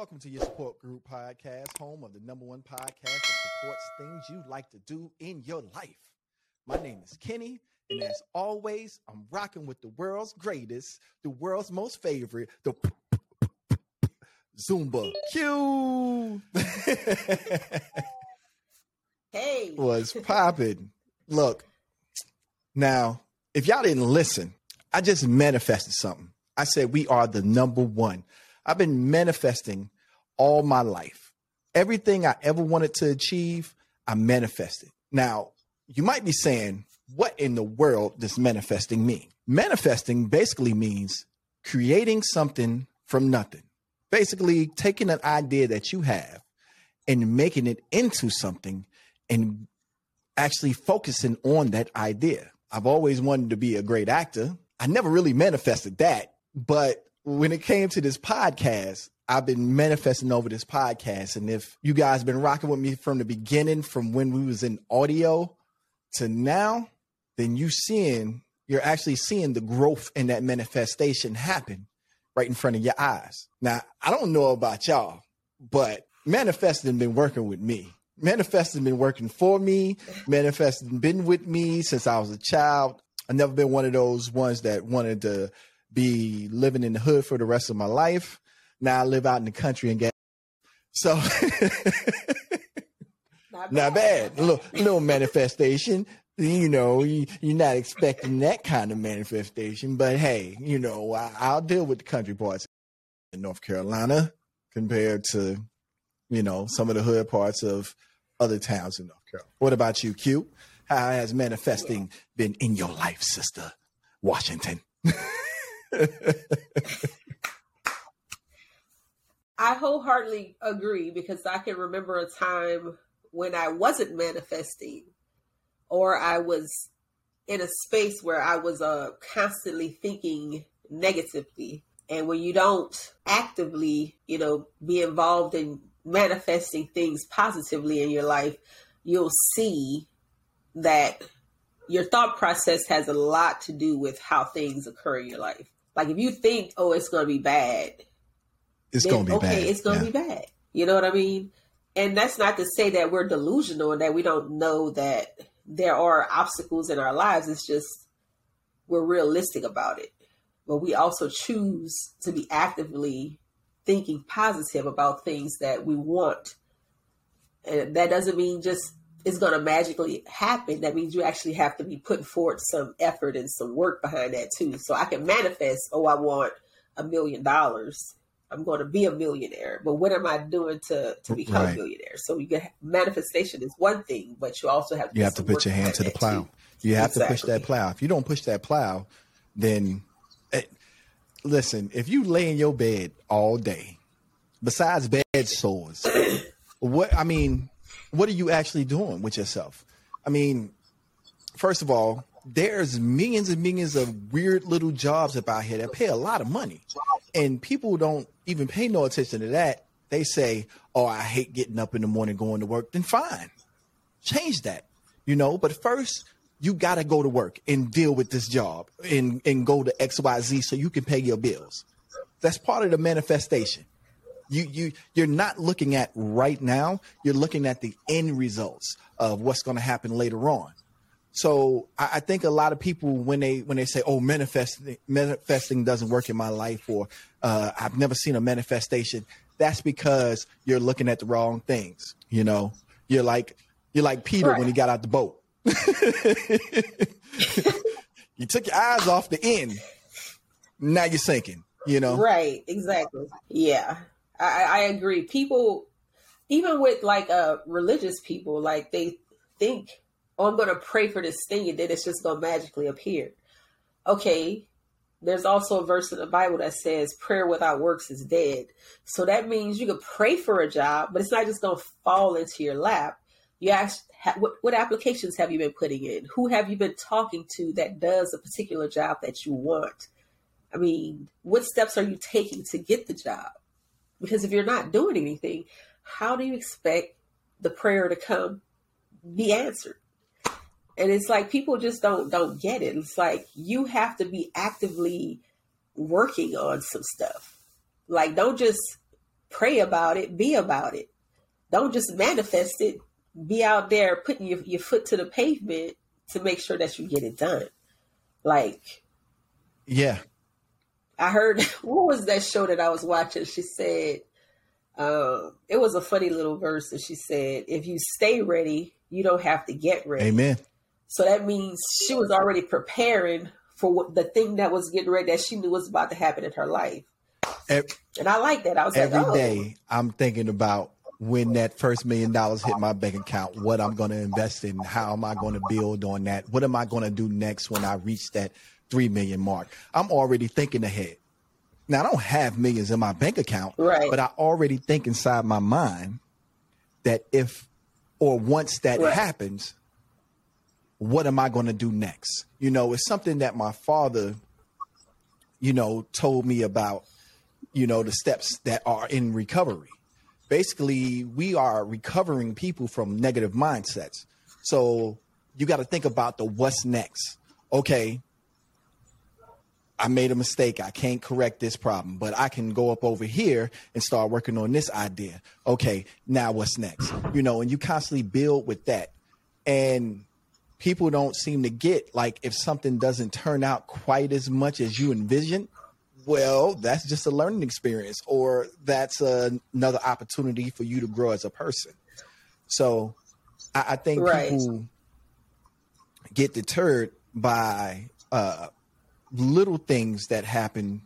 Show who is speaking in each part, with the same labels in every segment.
Speaker 1: Welcome to your support group podcast, home of the number one podcast that supports things you like to do in your life. My name is Kenny, and as always, I'm rocking with the world's greatest, the world's most favorite, the Zumba Q.
Speaker 2: Hey.
Speaker 1: was popping. Look, now, if y'all didn't listen, I just manifested something. I said we are the number one. I've been manifesting all my life. Everything I ever wanted to achieve, I manifested. Now, you might be saying, what in the world does manifesting mean? Manifesting basically means creating something from nothing. Basically, taking an idea that you have and making it into something and actually focusing on that idea. I've always wanted to be a great actor. I never really manifested that, but when it came to this podcast, I've been manifesting over this podcast. And if you guys been rocking with me from the beginning, from when we was in audio to now, then you seeing you're actually seeing the growth in that manifestation happen right in front of your eyes. Now, I don't know about y'all, but manifesting been working with me. Manifesting been working for me. Manifesting been with me since I was a child. I've never been one of those ones that wanted to be living in the hood for the rest of my life. Now I live out in the country and get so
Speaker 2: Not
Speaker 1: not bad. A little, little manifestation. You know, you, you're not expecting that kind of manifestation, but hey, you know, I, I'll deal with the country parts in North Carolina compared to, you know, some of the hood parts of other towns in North Carolina. What about you, Q? How has manifesting been in your life, sister? Washington.
Speaker 2: I wholeheartedly agree because I can remember a time when I wasn't manifesting or I was in a space where I was uh, constantly thinking negatively. And when you don't actively, you know, be involved in manifesting things positively in your life, you'll see that your thought process has a lot to do with how things occur in your life. Like if you think, oh, it's going to be bad,
Speaker 1: It's
Speaker 2: then,
Speaker 1: gonna be
Speaker 2: okay,
Speaker 1: bad.
Speaker 2: it's going to
Speaker 1: Yeah.
Speaker 2: be bad. You know what I mean? And that's not to say that we're delusional and that we don't know that there are obstacles in our lives. It's just we're realistic about it. But we also choose to be actively thinking positive about things that we want. And that doesn't mean just it's going to magically happen. That means you actually have to be putting forth some effort and some work behind that too. So I can manifest, oh, I want a million dollars. I'm going to be a millionaire. But what am I doing to, to become
Speaker 1: Right.
Speaker 2: a millionaire? So you get manifestation is one thing, but you also have to
Speaker 1: You have to put your hand to the plow.
Speaker 2: too.
Speaker 1: You have to push that plow. If you don't push that plow, then eh, listen, if you lay in your bed all day, besides bed sores, what I mean, what are you actually doing with yourself? I mean, first of all, there's millions and millions of weird little jobs about here that pay a lot of money. And people don't even pay no attention to that. They say, Oh, I hate getting up in the morning going to work. Then fine. Change that. You know, but first you gotta go to work and deal with this job and, and go to XYZ so you can pay your bills. That's part of the manifestation you you you're not looking at right now. You're looking at the end results of what's going to happen later on. So I, I think a lot of people when they when they say oh manifesting manifesting doesn't work in my life or uh, i've never seen a manifestation that's because you're looking at the wrong things you know? You're like you're like peter when he got out the boat. You took your eyes off the end. Now you're sinking you know?
Speaker 2: Right, exactly. Yeah, I, I agree. People, even with like uh religious people, like they think, "Oh, I'm to pray for this thing," and then it's just to magically appear. Okay, there's also a verse in the Bible that says, "Prayer without works is dead." So that means you could pray for a job, but it's not just going to fall into your lap. You ask, what, what applications have you been putting in? Who have you been talking to that does a particular job that you want? I mean, what steps are you taking to get the job? Because if you're not doing anything, how do you expect the prayer to come be answered? And it's like people just don't don't get it. It's like you have to be actively working on some stuff. Like don't just pray about it, be about it. Don't just manifest it. Be out there putting your, your foot to the pavement to make sure that you get it done. Like,
Speaker 1: yeah.
Speaker 2: I heard, what was that show that I was watching? She said, um, it was a funny little verse and she said, if you stay ready, you don't have to get ready.
Speaker 1: Amen.
Speaker 2: So that means she was already preparing for what, the thing that was getting ready that she knew was about to happen in her life.
Speaker 1: Every,
Speaker 2: and I like that. I was
Speaker 1: every
Speaker 2: like, oh.
Speaker 1: day I'm thinking about when that first million dollars hit my bank account, what I'm going to invest in, how am I going to build on that? What am I going to do next when I reach that 3 million mark? I'm already thinking ahead. Now, I don't have millions in my bank account,
Speaker 2: right.
Speaker 1: but I already think inside my mind that if or once that
Speaker 2: right.
Speaker 1: happens, what am I going to do next? You know, it's something that my father, you know, told me about, you know, the steps that are in recovery. Basically, we are recovering people from negative mindsets. So you got to think about the what's next. Okay, I made a mistake. I can't correct this problem, but I can go up over here and start working on this idea. Okay, now what's next? You know, and you constantly build with that. And people don't seem to get like if something doesn't turn out quite as much as you envision, well, that's just a learning experience or that's a, another opportunity for you to grow as a person. So I, I think
Speaker 2: right.
Speaker 1: people get deterred by uh, little things that happen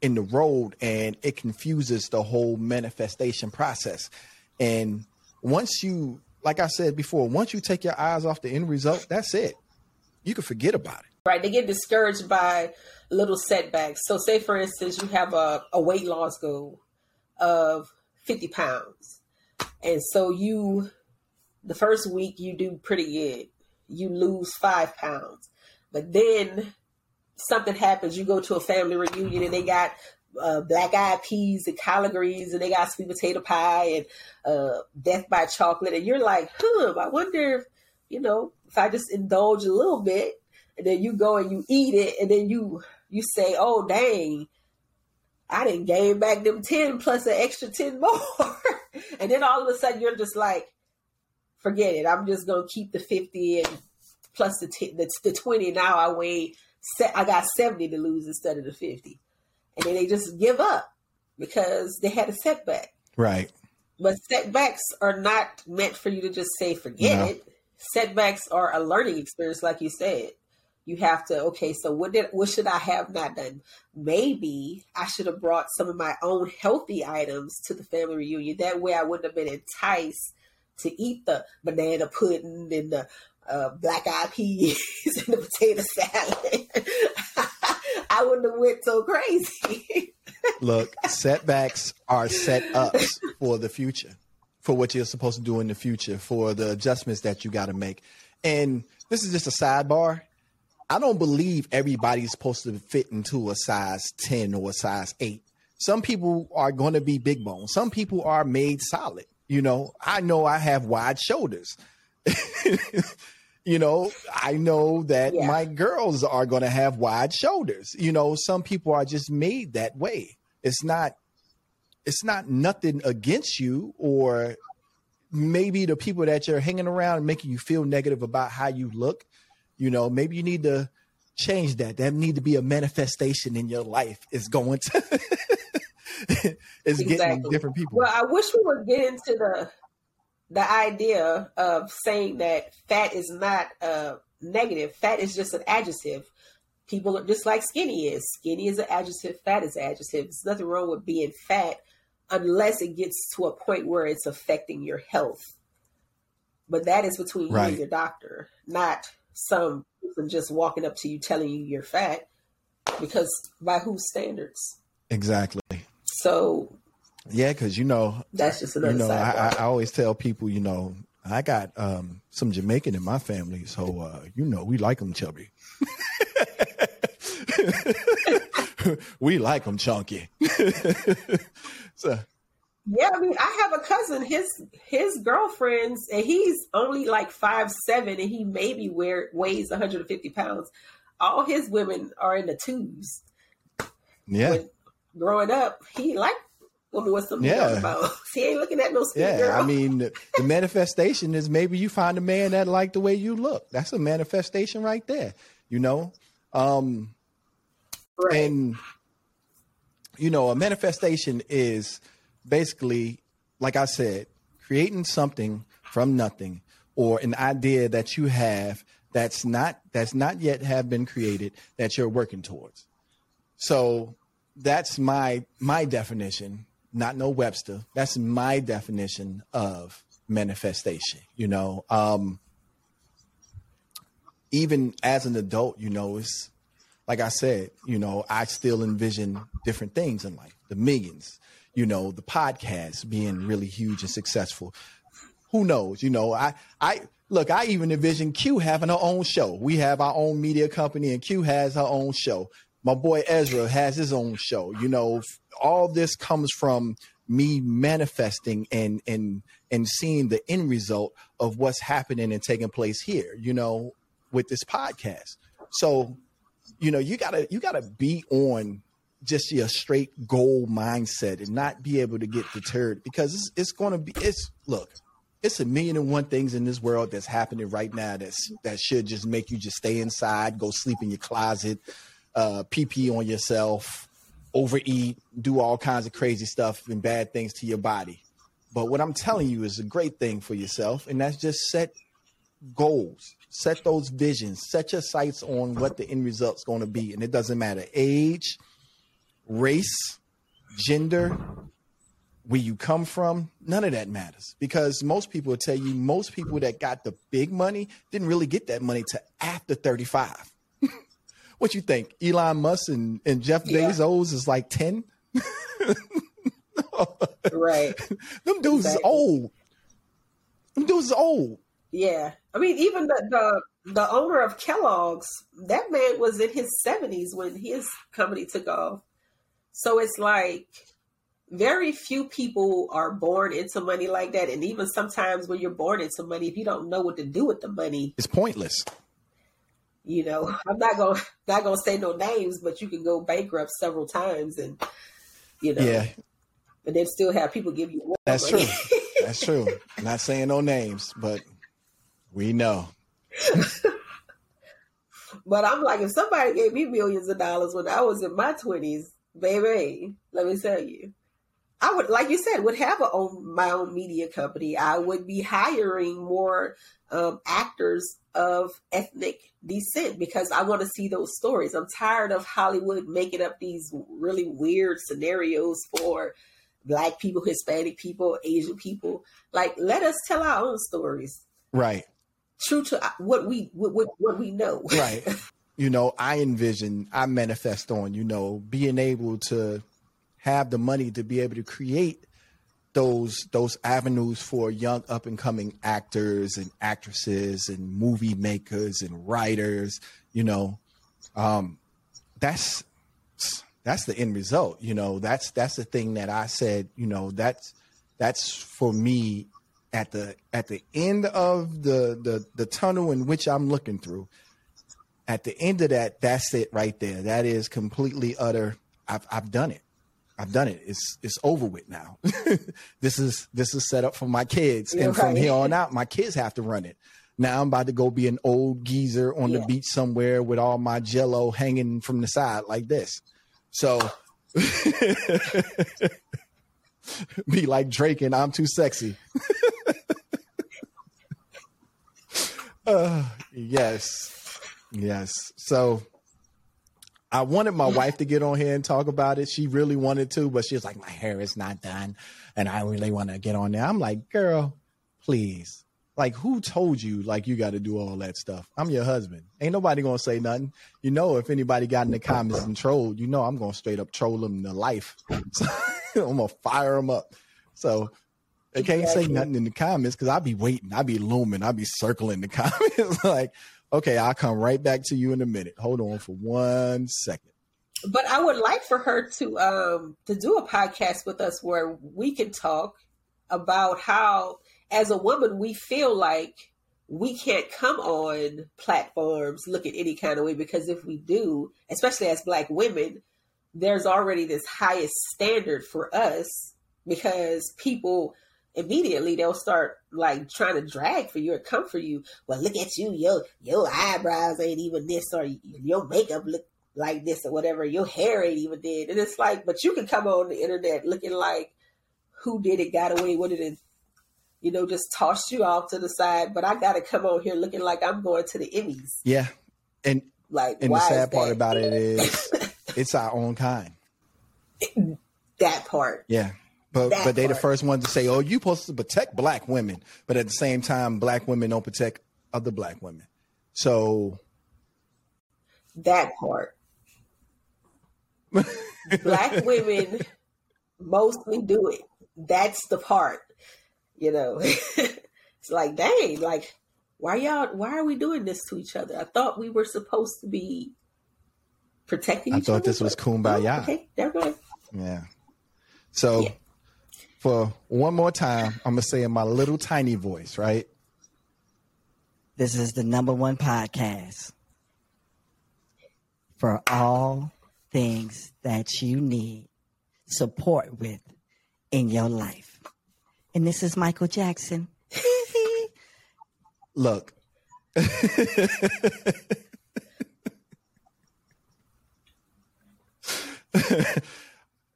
Speaker 1: in the road and it confuses the whole manifestation process. And once you, like I said before, once you take your eyes off the end result, that's it. You can forget about it.
Speaker 2: Right. They get discouraged by little setbacks. So, say for instance, you have a, a weight loss goal of 50 pounds. And so, you, the first week, you do pretty good. You lose five pounds. But then something happens, you go to a family reunion and they got uh, black eyed peas and collard greens and they got sweet potato pie and uh, death by chocolate. And you're like, huh, I wonder if, you know, if I just indulge a little bit and then you go and you eat it and then you you say, oh dang, I didn't gain back them 10 plus an extra 10 more. and then all of a sudden you're just like, forget it. I'm just gonna keep the 50 and plus the 10, the, the 20. Now I weigh I got 70 to lose instead of the 50. And then they just give up because they had a setback.
Speaker 1: Right.
Speaker 2: But setbacks are not meant for you to just say, forget no. it. Setbacks are a learning experience, like you said. You have to, okay, so what did what should I have not done? Maybe I should have brought some of my own healthy items to the family reunion. That way I wouldn't have been enticed to eat the banana pudding and the uh, black eyed peas and the potato salad, I wouldn't have went so crazy.
Speaker 1: Look, setbacks are set ups for the future, for what you're supposed to do in the future, for the adjustments that you got to make. And this is just a sidebar. I don't believe everybody's supposed to fit into a size 10 or a size 8. Some people are going to be big bone. Some people are made solid. You know, I know I have wide shoulders. you know, I know that yeah. my girls are going to have wide shoulders. You know, some people are just made that way. It's not it's not nothing against you or maybe the people that you're hanging around and making you feel negative about how you look. You know, maybe you need to change that. That need to be a manifestation in your life. Is going to is exactly. getting different people.
Speaker 2: Well, I wish we would get into the the idea of saying that fat is not uh, negative. Fat is just an adjective. People are just like skinny is. Skinny is an adjective. Fat is an adjective. There's nothing wrong with being fat unless it gets to a point where it's affecting your health. But that is between right. you and your doctor, not some person just walking up to you telling you you're fat. Because by whose standards?
Speaker 1: Exactly.
Speaker 2: So
Speaker 1: yeah, because you know
Speaker 2: that's just another.
Speaker 1: You know, I, I, always tell people, you know, I got um, some Jamaican in my family, so uh, you know we like them chubby. we like them chunky.
Speaker 2: so. Yeah, I mean, I have a cousin. His his girlfriends, and he's only like five seven, and he maybe wear weighs 150 pounds. All his women are in the twos.
Speaker 1: Yeah. When
Speaker 2: growing up, he liked woman with some yeah. about. Ain't looking at no yeah, girl.
Speaker 1: I mean, the manifestation is maybe you find a man that like the way you look. That's a manifestation right there. You know, um, right. and you know, a manifestation is basically, like I said, creating something from nothing or an idea that you have that's not that's not yet have been created that you're working towards. So that's my my definition, not no Webster. That's my definition of manifestation. You know, um, even as an adult, you know, it's like I said, you know, I still envision different things in life. The millions, you know, the podcast being really huge and successful. Who knows? You know, I I look, I even envision Q having her own show. We have our own media company, and Q has her own show. My boy Ezra has his own show. You know, all this comes from me manifesting and and and seeing the end result of what's happening and taking place here. You know, with this podcast. So, you know, you gotta you gotta be on just your straight goal mindset and not be able to get deterred because it's, it's going to be it's look it's a million and one things in this world that's happening right now that's that should just make you just stay inside, go sleep in your closet, uh, pee on yourself, overeat, do all kinds of crazy stuff and bad things to your body. But what I'm telling you is a great thing for yourself, and that's just set goals, set those visions, set your sights on what the end result's going to be, and it doesn't matter age, race, gender, where you come from, none of that matters because most people will tell you most people that got the big money didn't really get that money to after 35. What you think? Elon Musk and, and Jeff yeah. Bezos is like 10?
Speaker 2: right.
Speaker 1: Them dudes exactly. is old. Them dudes is old.
Speaker 2: Yeah. I mean, even the, the the owner of Kellogg's, that man was in his 70s when his company took off. So it's like very few people are born into money like that. And even sometimes when you're born into money, if you don't know what to do with the money,
Speaker 1: it's pointless.
Speaker 2: You know, I'm not gonna not gonna say no names, but you can go bankrupt several times and you know yeah. and then still have people give you
Speaker 1: That's money. true. That's true. not saying no names, but we know.
Speaker 2: but I'm like, if somebody gave me millions of dollars when I was in my twenties, baby, let me tell you, I would, like you said, would have a own, my own media company. I would be hiring more um, actors of ethnic descent because I want to see those stories. I'm tired of Hollywood making up these really weird scenarios for black people, Hispanic people, Asian people. Like, let us tell our own stories.
Speaker 1: Right.
Speaker 2: True to uh, what we what, what we know.
Speaker 1: Right. you know, I envision, I manifest on, you know, being able to have the money to be able to create those those avenues for young up and coming actors and actresses and movie makers and writers you know um, that's that's the end result you know. That's that's the thing that i said you know that's that's for me at the at the end of the the the tunnel in which i'm looking through at the end of that that's it right there. That is completely utter i've i've done it I've done it. It's it's over with now. this is this is set up for my kids, You're and from here on out, my kids have to run it. Now I'm about to go be an old geezer on yeah. the beach somewhere with all my jello hanging from the side like this. So be like Drake and I'm too sexy. uh, yes, yes. So I wanted my wife to get on here and talk about it. She really wanted to, but she was like, my hair is not done. And I really want to get on there. I'm like, girl, please. Like, who told you, like, you got to do all that stuff? I'm your husband. Ain't nobody going to say nothing. You know, if anybody got in the comments and trolled, you know, I'm going to straight up troll them to life. So, I'm going to fire them up. So they can't say nothing in the comments because I'll be waiting. I'll be looming. I'll be circling the comments like, Okay, I'll come right back to you in a minute. Hold on for one second.
Speaker 2: But I would like for her to um to do a podcast with us where we can talk about how as a woman we feel like we can't come on platforms looking any kind of way because if we do, especially as black women, there's already this highest standard for us because people immediately they'll start like trying to drag for you or come for you. Well, look at you, your your eyebrows ain't even this, or your makeup look like this, or whatever. Your hair ain't even did, and it's like, but you can come on the internet looking like who did it, got away with it, and you know just tossed you off to the side. But I got to come on here looking like I'm going to the Emmys.
Speaker 1: Yeah, and
Speaker 2: like,
Speaker 1: and the sad part about it is, it's our own kind.
Speaker 2: That part.
Speaker 1: Yeah. But that but they part. the first ones to say, "Oh, you supposed to protect black women," but at the same time, black women don't protect other black women. So
Speaker 2: that part, black women mostly do it. That's the part, you know. it's like, dang, like, why y'all? Why are we doing this to each other? I thought we were supposed to be protecting. Each other.
Speaker 1: I thought other, this was kumbaya. Okay, never mind. Yeah. So. Yeah for one more time, I'm gonna say in my little tiny voice, right?
Speaker 3: This is the number one podcast for all things that you need support with in your life. And this is Michael Jackson.
Speaker 1: Look.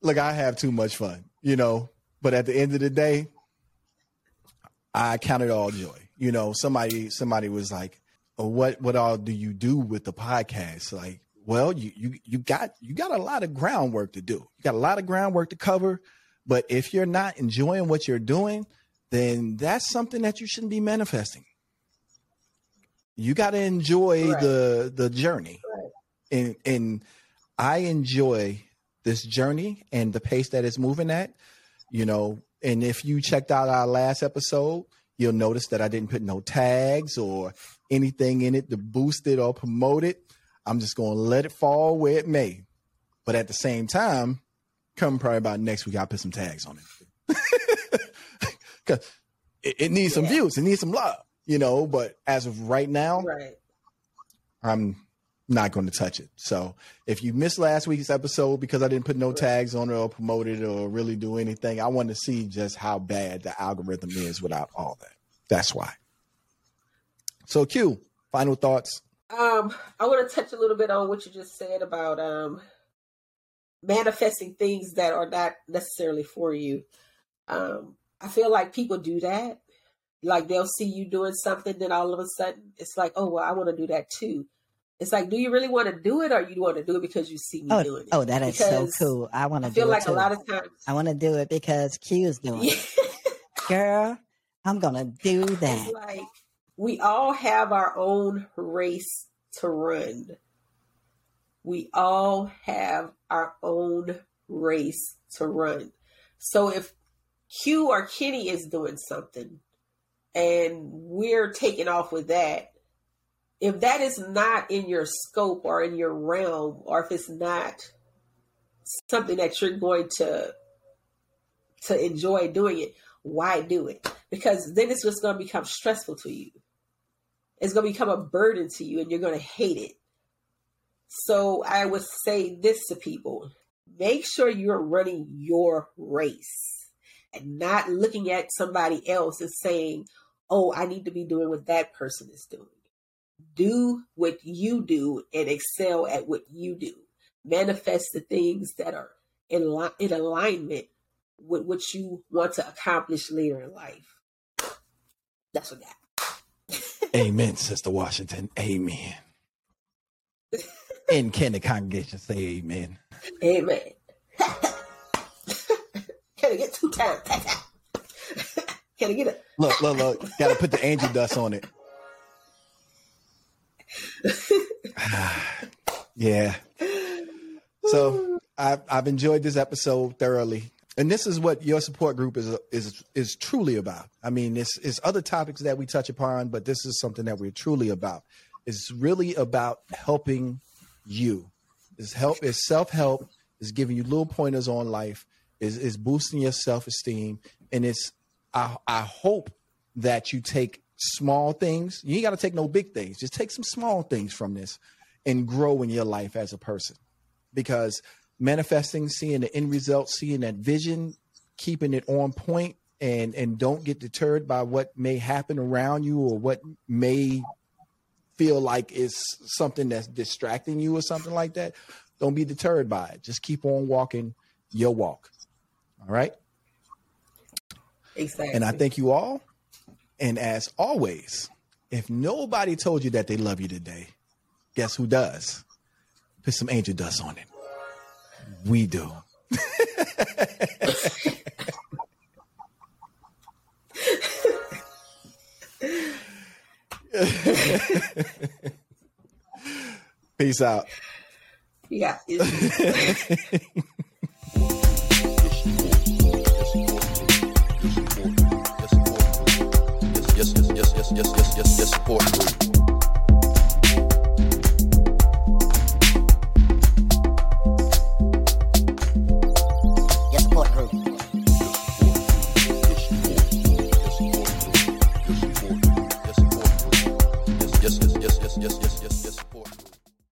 Speaker 1: Look, I have too much fun, you know. But at the end of the day, I count it all joy. You know, somebody somebody was like, oh, "What what all do you do with the podcast?" Like, well, you you you got you got a lot of groundwork to do. You got a lot of groundwork to cover. But if you're not enjoying what you're doing, then that's something that you shouldn't be manifesting. You got to enjoy right. the the journey, right. and and I enjoy this journey and the pace that it's moving at you know. And if you checked out our last episode, you'll notice that I didn't put no tags or anything in it to boost it or promote it. I'm just going to let it fall where it may. But at the same time, come probably about next week, I'll put some tags on it. Because it, it, needs some views, it needs some love, you know. But as of right now,
Speaker 2: right.
Speaker 1: I'm not going to touch it. So if you missed last week's episode because I didn't put no tags on it or promote it or really do anything, I want to see just how bad the algorithm is without all that. That's why. So Q, final thoughts.
Speaker 2: Um, I want to touch a little bit on what you just said about um manifesting things that are not necessarily for you. Um, I feel like people do that. Like they'll see you doing something, then all of a sudden it's like, oh well, I want to do that too it's like, do you really want to do it, or you want to do it because you see me
Speaker 3: oh,
Speaker 2: doing it?
Speaker 3: Oh, that is because so cool! I want to.
Speaker 2: feel like
Speaker 3: a
Speaker 2: lot of times
Speaker 3: I want to do it because Q is doing it. Girl, I'm gonna do that.
Speaker 2: It's like we all have our own race to run. We all have our own race to run. So if Q or Kenny is doing something and we're taking off with that, if that is not in your scope or in your realm, or if it's not something that you're going to to enjoy doing it, why do it? Because then it's just going to become stressful to you. It's going to become a burden to you, and you're going to hate it. So I would say this to people: make sure you're running your race and not looking at somebody else and saying, "Oh, I need to be doing what that person is doing." Do what you do and excel at what you do. Manifest the things that are in, li- in alignment with what you want to accomplish later in life. That's what that.
Speaker 1: amen, Sister Washington. Amen. and can the congregation say amen?
Speaker 2: Amen. can I get two times? can I get it?
Speaker 1: Look, look, look. Got to put the angel dust on it. yeah. So I've I've enjoyed this episode thoroughly. And this is what your support group is is is truly about. I mean, it's it's other topics that we touch upon, but this is something that we're truly about. It's really about helping you. It's help it's self-help, is giving you little pointers on life, is is boosting your self-esteem, and it's I I hope that you take small things. You ain't got to take no big things. Just take some small things from this and grow in your life as a person. Because manifesting, seeing the end result, seeing that vision, keeping it on point and and don't get deterred by what may happen around you or what may feel like is something that's distracting you or something like that don't be deterred by it just keep on walking your walk all right
Speaker 2: Exactly.
Speaker 1: and i thank you all and as always if nobody told you that they love you today guess who does put some angel dust on it we do Peace out.
Speaker 2: yeah.
Speaker 4: support